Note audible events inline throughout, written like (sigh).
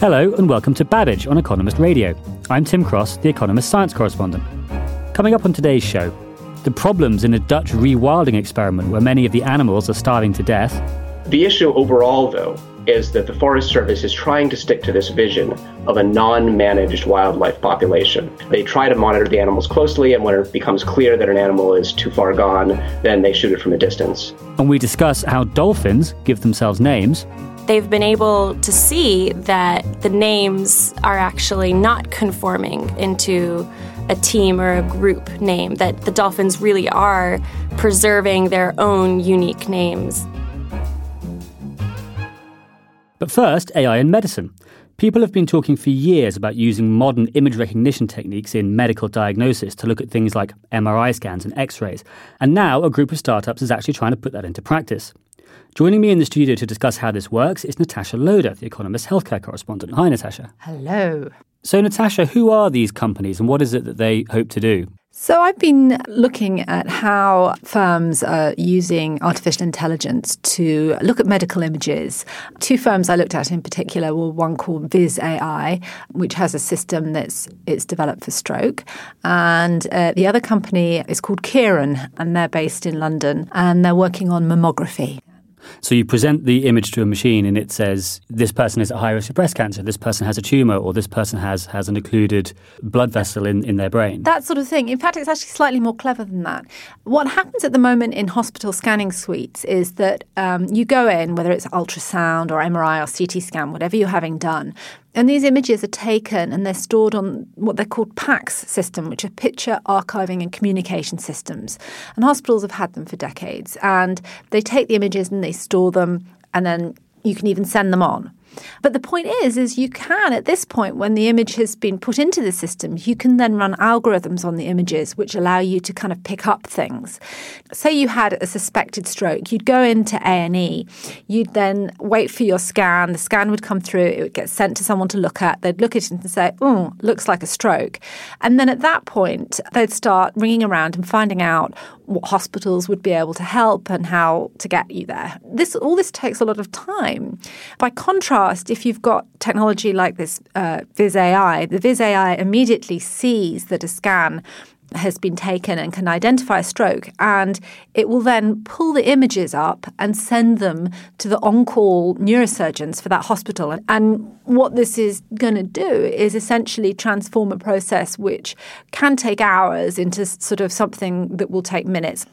Hello and welcome to Babbage on Economist Radio. I'm Tim Cross, the Economist science correspondent. Coming up on today's show, the problems in a Dutch rewilding experiment where many of the animals are starving to death. The issue overall, though, is that the Forest Service is trying to stick to this vision of a non managed wildlife population. They try to monitor the animals closely, and when it becomes clear that an animal is too far gone, then they shoot it from a distance. And we discuss how dolphins give themselves names they've been able to see that the names are actually not conforming into a team or a group name, that the dolphins really are preserving their own unique names. But first, AI in medicine. People have been talking for years about using modern image recognition techniques in medical diagnosis to look at things like MRI scans and x rays. And now a group of startups is actually trying to put that into practice. Joining me in the studio to discuss how this works is Natasha Loder, the Economist healthcare correspondent. Hi, Natasha. Hello. So, Natasha, who are these companies and what is it that they hope to do? So, I've been looking at how firms are using artificial intelligence to look at medical images. Two firms I looked at in particular were one called Viz AI, which has a system that's it's developed for stroke, and uh, the other company is called Kheiron, and they're based in London, and they're working on mammography. So you present the image to a machine and it says this person is at high risk of breast cancer, this person has a tumor, or this person has, has an occluded blood vessel in, in their brain. That sort of thing. In fact, it's actually slightly more clever than that. What happens at the moment in hospital scanning suites is that um, you go in, whether it's ultrasound or MRI or CT scan, whatever you're having done, and these images are taken and they're stored on what they're called PACS system, which are picture archiving and communication systems. And hospitals have had them for decades. And they take the images and they store them, and then you can even send them on. But the point is, is you can at this point, when the image has been put into the system, you can then run algorithms on the images which allow you to kind of pick up things. Say you had a suspected stroke, you'd go into A and E, you'd then wait for your scan. The scan would come through, it would get sent to someone to look at. They'd look at it and say, "Oh, looks like a stroke," and then at that point, they'd start ringing around and finding out what hospitals would be able to help and how to get you there. This all this takes a lot of time. By contrast, if you've got technology like this uh, Viz AI, the Viz AI immediately sees that a scan has been taken and can identify a stroke, and it will then pull the images up and send them to the on call neurosurgeons for that hospital. And what this is going to do is essentially transform a process which can take hours into sort of something that will take minutes.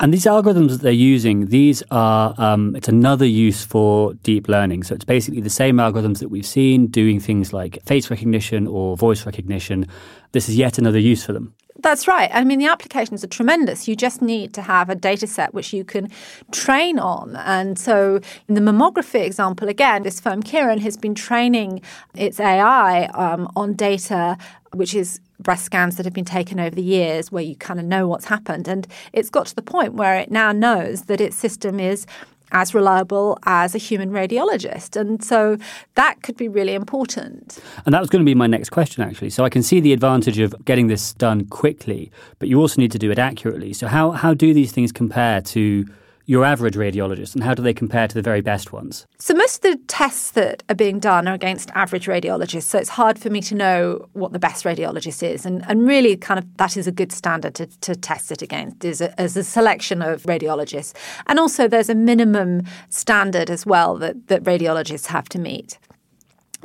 And these algorithms that they're using, these are, um, it's another use for deep learning. So it's basically the same algorithms that we've seen doing things like face recognition or voice recognition. This is yet another use for them. That's right. I mean, the applications are tremendous. You just need to have a data set which you can train on. And so, in the mammography example, again, this firm Kheiron has been training its AI um, on data which is breast scans that have been taken over the years where you kind of know what's happened. And it's got to the point where it now knows that its system is as reliable as a human radiologist. And so that could be really important. And that was going to be my next question, actually. So I can see the advantage of getting this done quickly, but you also need to do it accurately. So, how, how do these things compare to your average radiologist and how do they compare to the very best ones? So, most of the tests that are being done are against average radiologists. So, it's hard for me to know what the best radiologist is. And, and really, kind of, that is a good standard to, to test it against, is a, as a selection of radiologists. And also, there's a minimum standard as well that, that radiologists have to meet.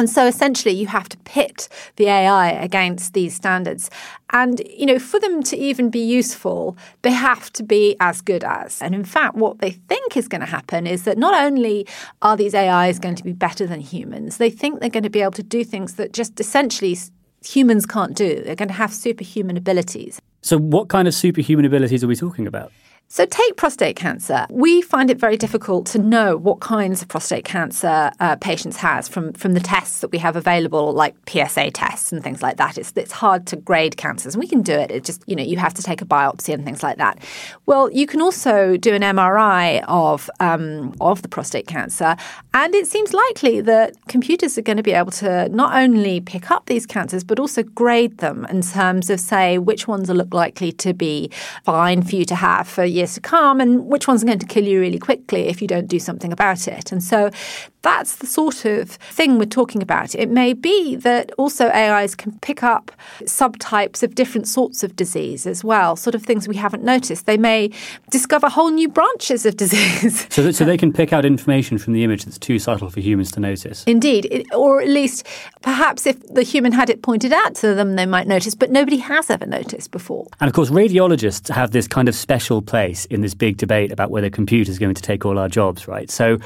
And so essentially, you have to pit the AI against these standards. And, you know, for them to even be useful, they have to be as good as. And in fact, what they think is going to happen is that not only are these AIs going to be better than humans, they think they're going to be able to do things that just essentially humans can't do. They're going to have superhuman abilities. So, what kind of superhuman abilities are we talking about? So, take prostate cancer. We find it very difficult to know what kinds of prostate cancer uh, patients has from, from the tests that we have available, like PSA tests and things like that. It's, it's hard to grade cancers, and we can do it. It just, you know, you have to take a biopsy and things like that. Well, you can also do an MRI of, um, of the prostate cancer, and it seems likely that computers are going to be able to not only pick up these cancers, but also grade them in terms of, say, which ones are look likely to be fine for you to have for years years to come and which one's are going to kill you really quickly if you don't do something about it. And so that's the sort of thing we're talking about. It may be that also AIs can pick up subtypes of different sorts of disease as well, sort of things we haven't noticed. They may discover whole new branches of (laughs) disease. so, that, so they can pick out information from the image that's too subtle for humans to notice. Indeed. It, or at least perhaps if the human had it pointed out to them, they might notice, but nobody has ever noticed before. And of course, radiologists have this kind of special place in this big debate about whether computers are going to take all our jobs, right? So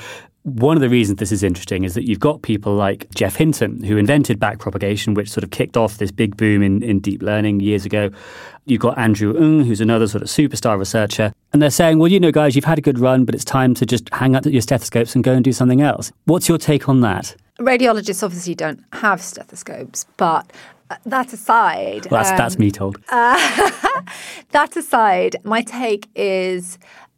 one of the reasons this is interesting is that you've got people like Geoff Hinton, who invented backpropagation, which sort of kicked off this big boom in, in deep learning years ago. You've got Andrew Ng, who's another sort of superstar researcher. And they're saying, well, you know, guys, you've had a good run, but it's time to just hang up your stethoscopes and go and do something else. What's your take on that? Radiologists obviously don't have stethoscopes, but that aside. Well, that's, um, that's me told. Uh, (laughs) that aside, my take is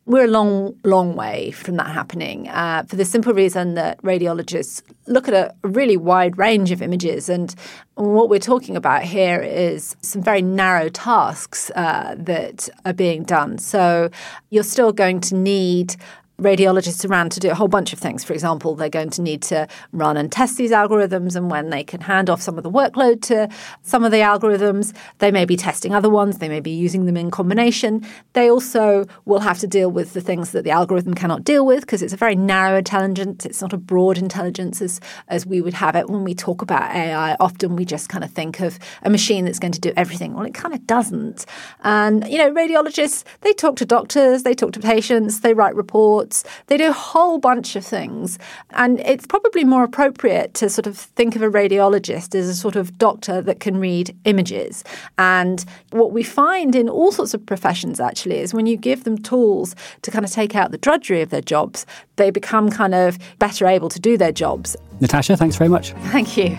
we're a long, long way from that happening uh, for the simple reason that radiologists look at a really wide range of images. And what we're talking about here is some very narrow tasks uh, that are being done. So you're still going to need radiologists around to do a whole bunch of things. For example, they're going to need to run and test these algorithms, and when they can hand off some of the workload to some of the algorithms, they may be testing other ones, they may be using them in combination. They also will have to deal with the things that the algorithm cannot deal with because it's a very narrow intelligence. It's not a broad intelligence as, as we would have it when we talk about AI. Often we just kind of think of a machine that's going to do everything. Well, it kind of doesn't. And, you know, radiologists, they talk to doctors, they talk to patients, they write reports They do a whole bunch of things. And it's probably more appropriate to sort of think of a radiologist as a sort of doctor that can read images. And what we find in all sorts of professions actually is when you give them tools to kind of take out the drudgery of their jobs, they become kind of better able to do their jobs. Natasha, thanks very much. Thank you.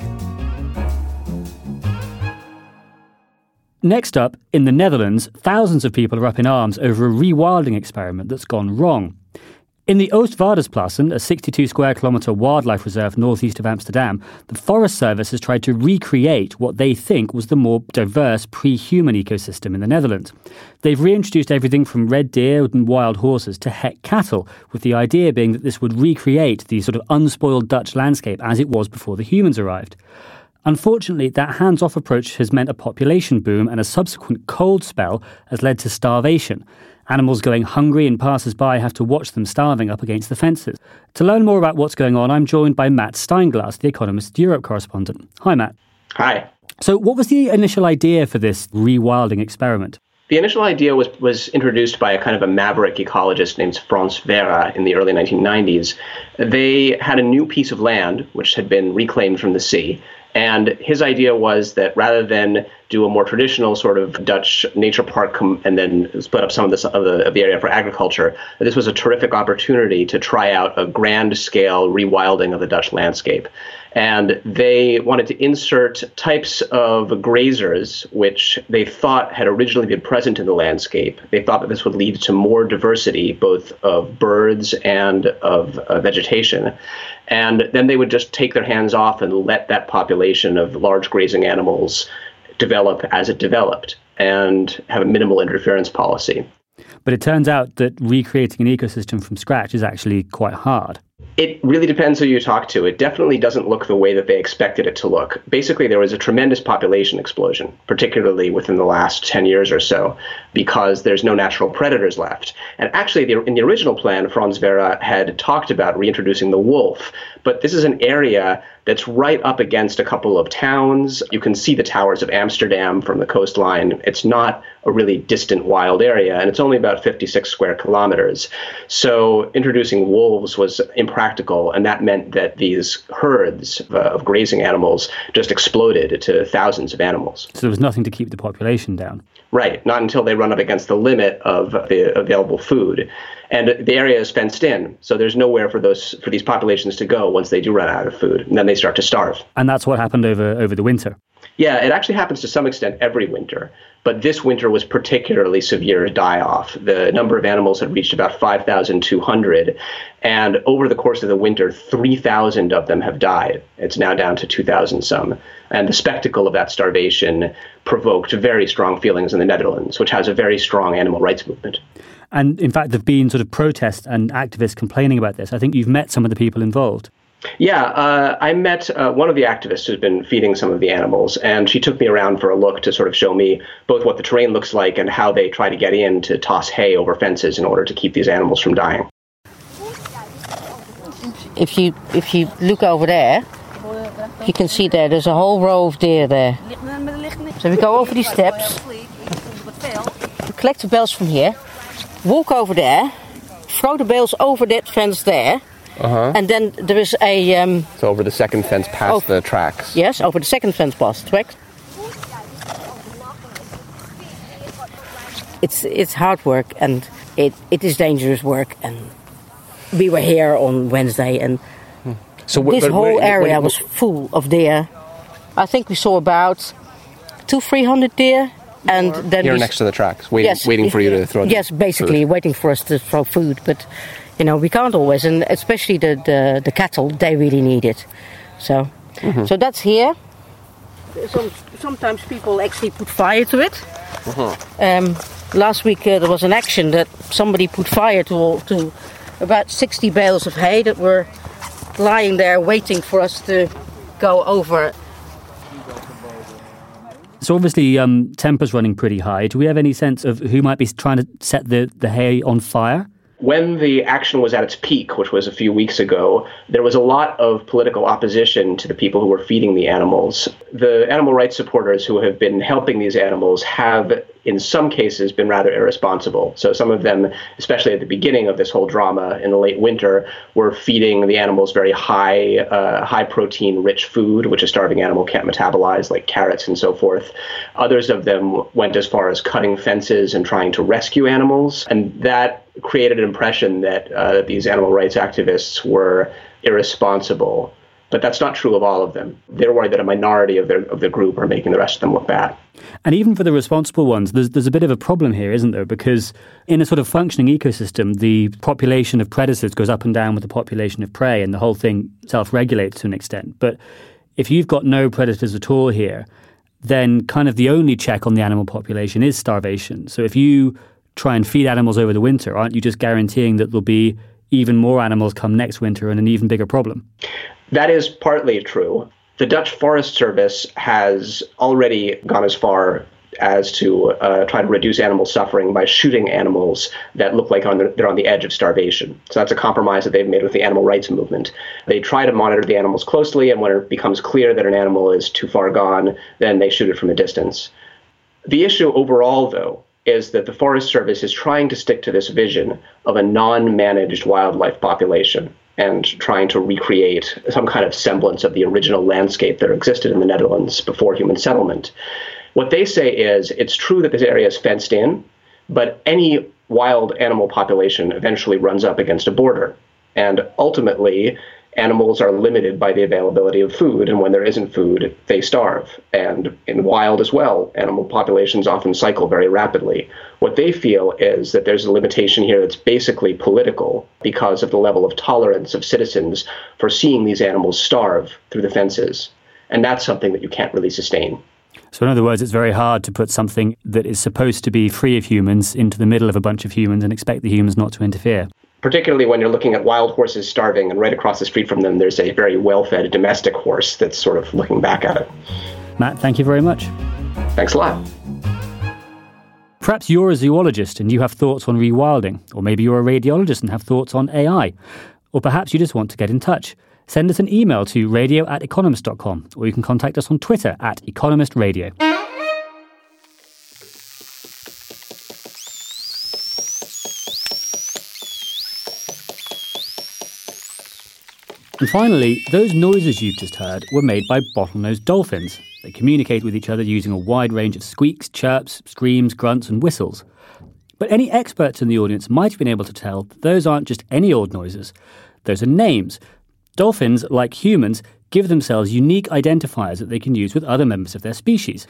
Next up, in the Netherlands, thousands of people are up in arms over a rewilding experiment that's gone wrong. In the Oostvaardersplassen, a 62 square kilometre wildlife reserve northeast of Amsterdam, the Forest Service has tried to recreate what they think was the more diverse pre human ecosystem in the Netherlands. They've reintroduced everything from red deer and wild horses to Heck cattle, with the idea being that this would recreate the sort of unspoiled Dutch landscape as it was before the humans arrived. Unfortunately, that hands off approach has meant a population boom and a subsequent cold spell has led to starvation. Animals going hungry and passers by have to watch them starving up against the fences. To learn more about what's going on, I'm joined by Matt Steinglass, the Economist Europe correspondent. Hi, Matt. Hi. So, what was the initial idea for this rewilding experiment? The initial idea was, was introduced by a kind of a maverick ecologist named Frans Vera in the early 1990s. They had a new piece of land which had been reclaimed from the sea. And his idea was that rather than do a more traditional sort of Dutch nature park com- and then split up some of, this, of, the, of the area for agriculture. This was a terrific opportunity to try out a grand scale rewilding of the Dutch landscape. And they wanted to insert types of grazers which they thought had originally been present in the landscape. They thought that this would lead to more diversity, both of birds and of uh, vegetation. And then they would just take their hands off and let that population of large grazing animals develop as it developed and have a minimal interference policy. But it turns out that recreating an ecosystem from scratch is actually quite hard. It really depends who you talk to. It definitely doesn't look the way that they expected it to look. Basically, there was a tremendous population explosion, particularly within the last 10 years or so, because there's no natural predators left. And actually, the, in the original plan, Frans Vera had talked about reintroducing the wolf, but this is an area that's right up against a couple of towns. You can see the towers of Amsterdam from the coastline. It's not a really distant wild area, and it's only about 56 square kilometers. So introducing wolves was impractical impractical, and that meant that these herds uh, of grazing animals just exploded to thousands of animals. So there was nothing to keep the population down. Right, not until they run up against the limit of the available food. And the area is fenced in, so there's nowhere for those for these populations to go once they do run out of food, and then they start to starve. And that's what happened over over the winter. Yeah, it actually happens to some extent every winter, but this winter was particularly severe die off. The number of animals had reached about 5,200, and over the course of the winter, 3,000 of them have died. It's now down to 2,000 some. And the spectacle of that starvation provoked very strong feelings in the Netherlands, which has a very strong animal rights movement. And in fact, there have been sort of protests and activists complaining about this. I think you've met some of the people involved. Yeah, uh, I met uh, one of the activists who's been feeding some of the animals, and she took me around for a look to sort of show me both what the terrain looks like and how they try to get in to toss hay over fences in order to keep these animals from dying. If you if you look over there, you can see there. There's a whole row of deer there. So we go over these steps, collect the bales from here, walk over there, throw the bales over that fence there Uh-huh. and then there is a um, So over the second fence past Oh. the tracks. yes over the second fence past the tracks. It's it's hard work and it, it is dangerous work and we were here on Wednesday and So this whole wh- area was full of deer. I think we saw about two three hundred deer and then here next to the tracks, waiting, yes, waiting for you to throw. Yes, basically food. waiting for us to throw food, but you know we can't always, and especially the the, the cattle they really need it. So, Mm-hmm. so that's here. Some, sometimes people actually put fire to it. Mm-hmm. Um, last week uh, there was an action that somebody put fire to to about sixty bales of hay that were lying there waiting for us to go over. So obviously, um, temper's running pretty high. Do we have any sense of who might be trying to set the, the hay on fire? When the action was at its peak, which was a few weeks ago, there was a lot of political opposition to the people who were feeding the animals. The animal rights supporters who have been helping these animals have, in some cases, been rather irresponsible. So some of them, especially at the beginning of this whole drama in the late winter, were feeding the animals very high, uh, high protein rich food, which a starving animal can't metabolize, like carrots and so forth. Others of them went as far as cutting fences and trying to rescue animals, and that created an impression that uh, these animal rights activists were irresponsible. But that's not true of all of them. They're worried that a minority of their of the group are making the rest of them look bad. And even for the responsible ones, there's, there's a bit of a problem here, isn't there? Because in a sort of functioning ecosystem, the population of predators goes up and down with the population of prey, and the whole thing self regulates to an extent. But if you've got no predators at all here, then kind of the only check on the animal population is starvation. So if you try and feed animals over the winter, aren't you just guaranteeing that there'll be even more animals come next winter and an even bigger problem? That is partly true. The Dutch Forest Service has already gone as far as to uh, try to reduce animal suffering by shooting animals that look like on the, they're on the edge of starvation. So that's a compromise that they've made with the animal rights movement. They try to monitor the animals closely, and when it becomes clear that an animal is too far gone, then they shoot it from a distance. The issue overall, though, is that the Forest Service is trying to stick to this vision of a non managed wildlife population and trying to recreate some kind of semblance of the original landscape that existed in the Netherlands before human settlement. What they say is it's true that this area is fenced in, but any wild animal population eventually runs up against a border. And ultimately, animals are limited by the availability of food, and when there isn't food, they starve. And in wild as well, animal populations often cycle very rapidly. What they feel is that there's a limitation here that's basically political because of the level of tolerance of citizens for seeing these animals starve through the fences. And that's something that you can't really sustain. So, in other words, it's very hard to put something that is supposed to be free of humans into the middle of a bunch of humans and expect the humans not to interfere. particularly when you're looking at wild horses starving, and right across the street from them, there's a very well fed domestic horse that's sort of looking back at it. Matt, thank you very much. Thanks a lot. Perhaps you're a zoologist and you have thoughts on rewilding, or maybe you're a radiologist and have thoughts on AI, or perhaps you just want to get in touch. Send us an email to radio at economist.com, or you can contact us on Twitter at economistradio. And finally, those noises you've just heard were made by bottlenose dolphins. They communicate with each other using a wide range of squeaks, chirps, screams, grunts, and whistles. But any experts in the audience might have been able to tell that those aren't just any old noises. Those are names. Dolphins, like humans, give themselves unique identifiers that they can use with other members of their species.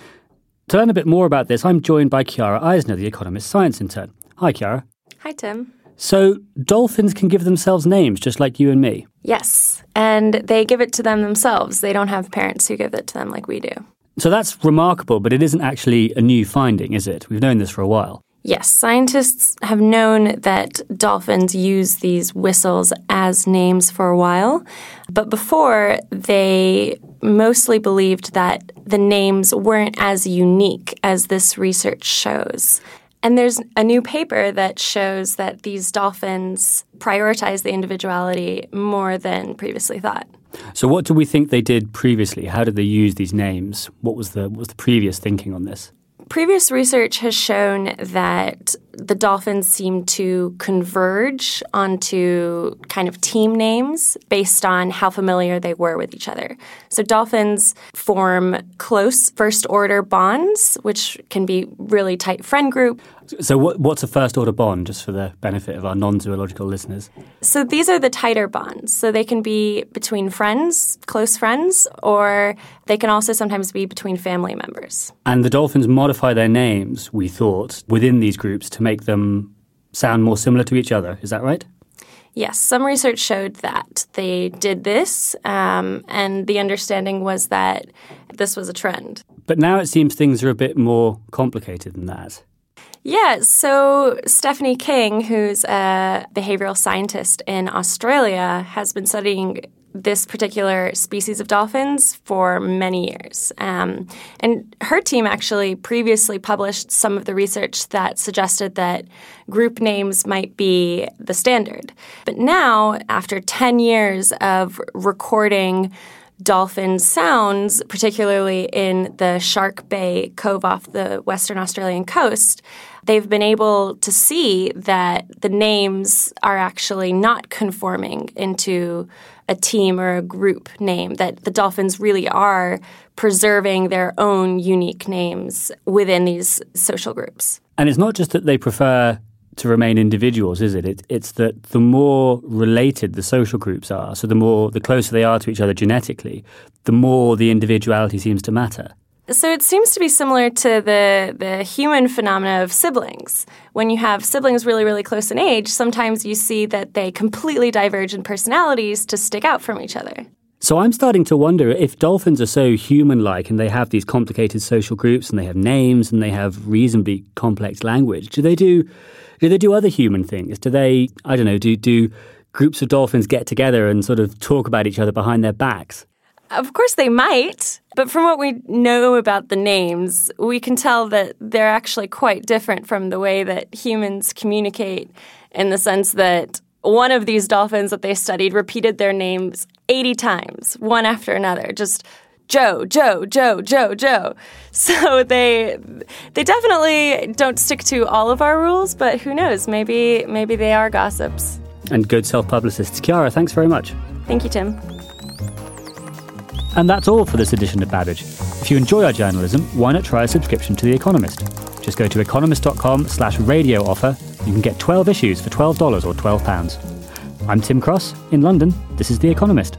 To learn a bit more about this, I'm joined by Kiara Eisner, the Economist science intern. Hi, Kiara. Hi, Tim. So, dolphins can give themselves names just like you and me. Yes, and they give it to them themselves. They don't have parents who give it to them like we do. So that's remarkable, but it isn't actually a new finding, is it? We've known this for a while. Yes, scientists have known that dolphins use these whistles as names for a while, but before they mostly believed that the names weren't as unique as this research shows. And there's a new paper that shows that these dolphins prioritize the individuality more than previously thought. So, what do we think they did previously? How did they use these names? What was the what was the previous thinking on this? Previous research has shown that the dolphins seem to converge onto kind of team names based on how familiar they were with each other. So, dolphins form close first order bonds, which can be really tight friend group. So, what, what's a first order bond, just for the benefit of our non zoological listeners? So, these are the tighter bonds. So, they can be between friends, close friends, or they can also sometimes be between family members. And the dolphins modify their names, we thought, within these groups to make them sound more similar to each other. Is that right? Yes, some research showed that they did this, um, and the understanding was that this was a trend. But now it seems things are a bit more complicated than that. Yeah, so Stephanie King, who's a behavioral scientist in Australia, has been studying this particular species of dolphins for many years. Um, and her team actually previously published some of the research that suggested that group names might be the standard. But now, after 10 years of recording dolphin sounds, particularly in the Shark Bay Cove off the Western Australian coast, they've been able to see that the names are actually not conforming into a team or a group name, that the dolphins really are preserving their own unique names within these social groups. And it's not just that they prefer to remain individuals, is it? it? It's that the more related the social groups are, so the more the closer they are to each other genetically, the more the individuality seems to matter. So it seems to be similar to the the human phenomena of siblings. When you have siblings really really close in age, sometimes you see that they completely diverge in personalities to stick out from each other. So I'm starting to wonder if dolphins are so human-like and they have these complicated social groups and they have names and they have reasonably complex language. Do they do do they do other human things? Do they I don't know, do do groups of dolphins get together and sort of talk about each other behind their backs? Of course, they might, but from what we know about the names, we can tell that they're actually quite different from the way that humans communicate in the sense that one of these dolphins that they studied repeated their names 80 times, one after another, just Joe, Joe, Joe, Joe, Joe. (laughs) So they they definitely don't stick to all of our rules, but who knows? Maybe maybe they are gossips. And good self-publicists. Kiara, thanks very much. Thank you, Tim. And that's all for this edition of Babbage. If you enjoy our journalism, why not try a subscription to The Economist? Just go to economist.com slash radio offer. You can get 12 issues for $12 or £12. I'm Tim Cross in London. This is The Economist.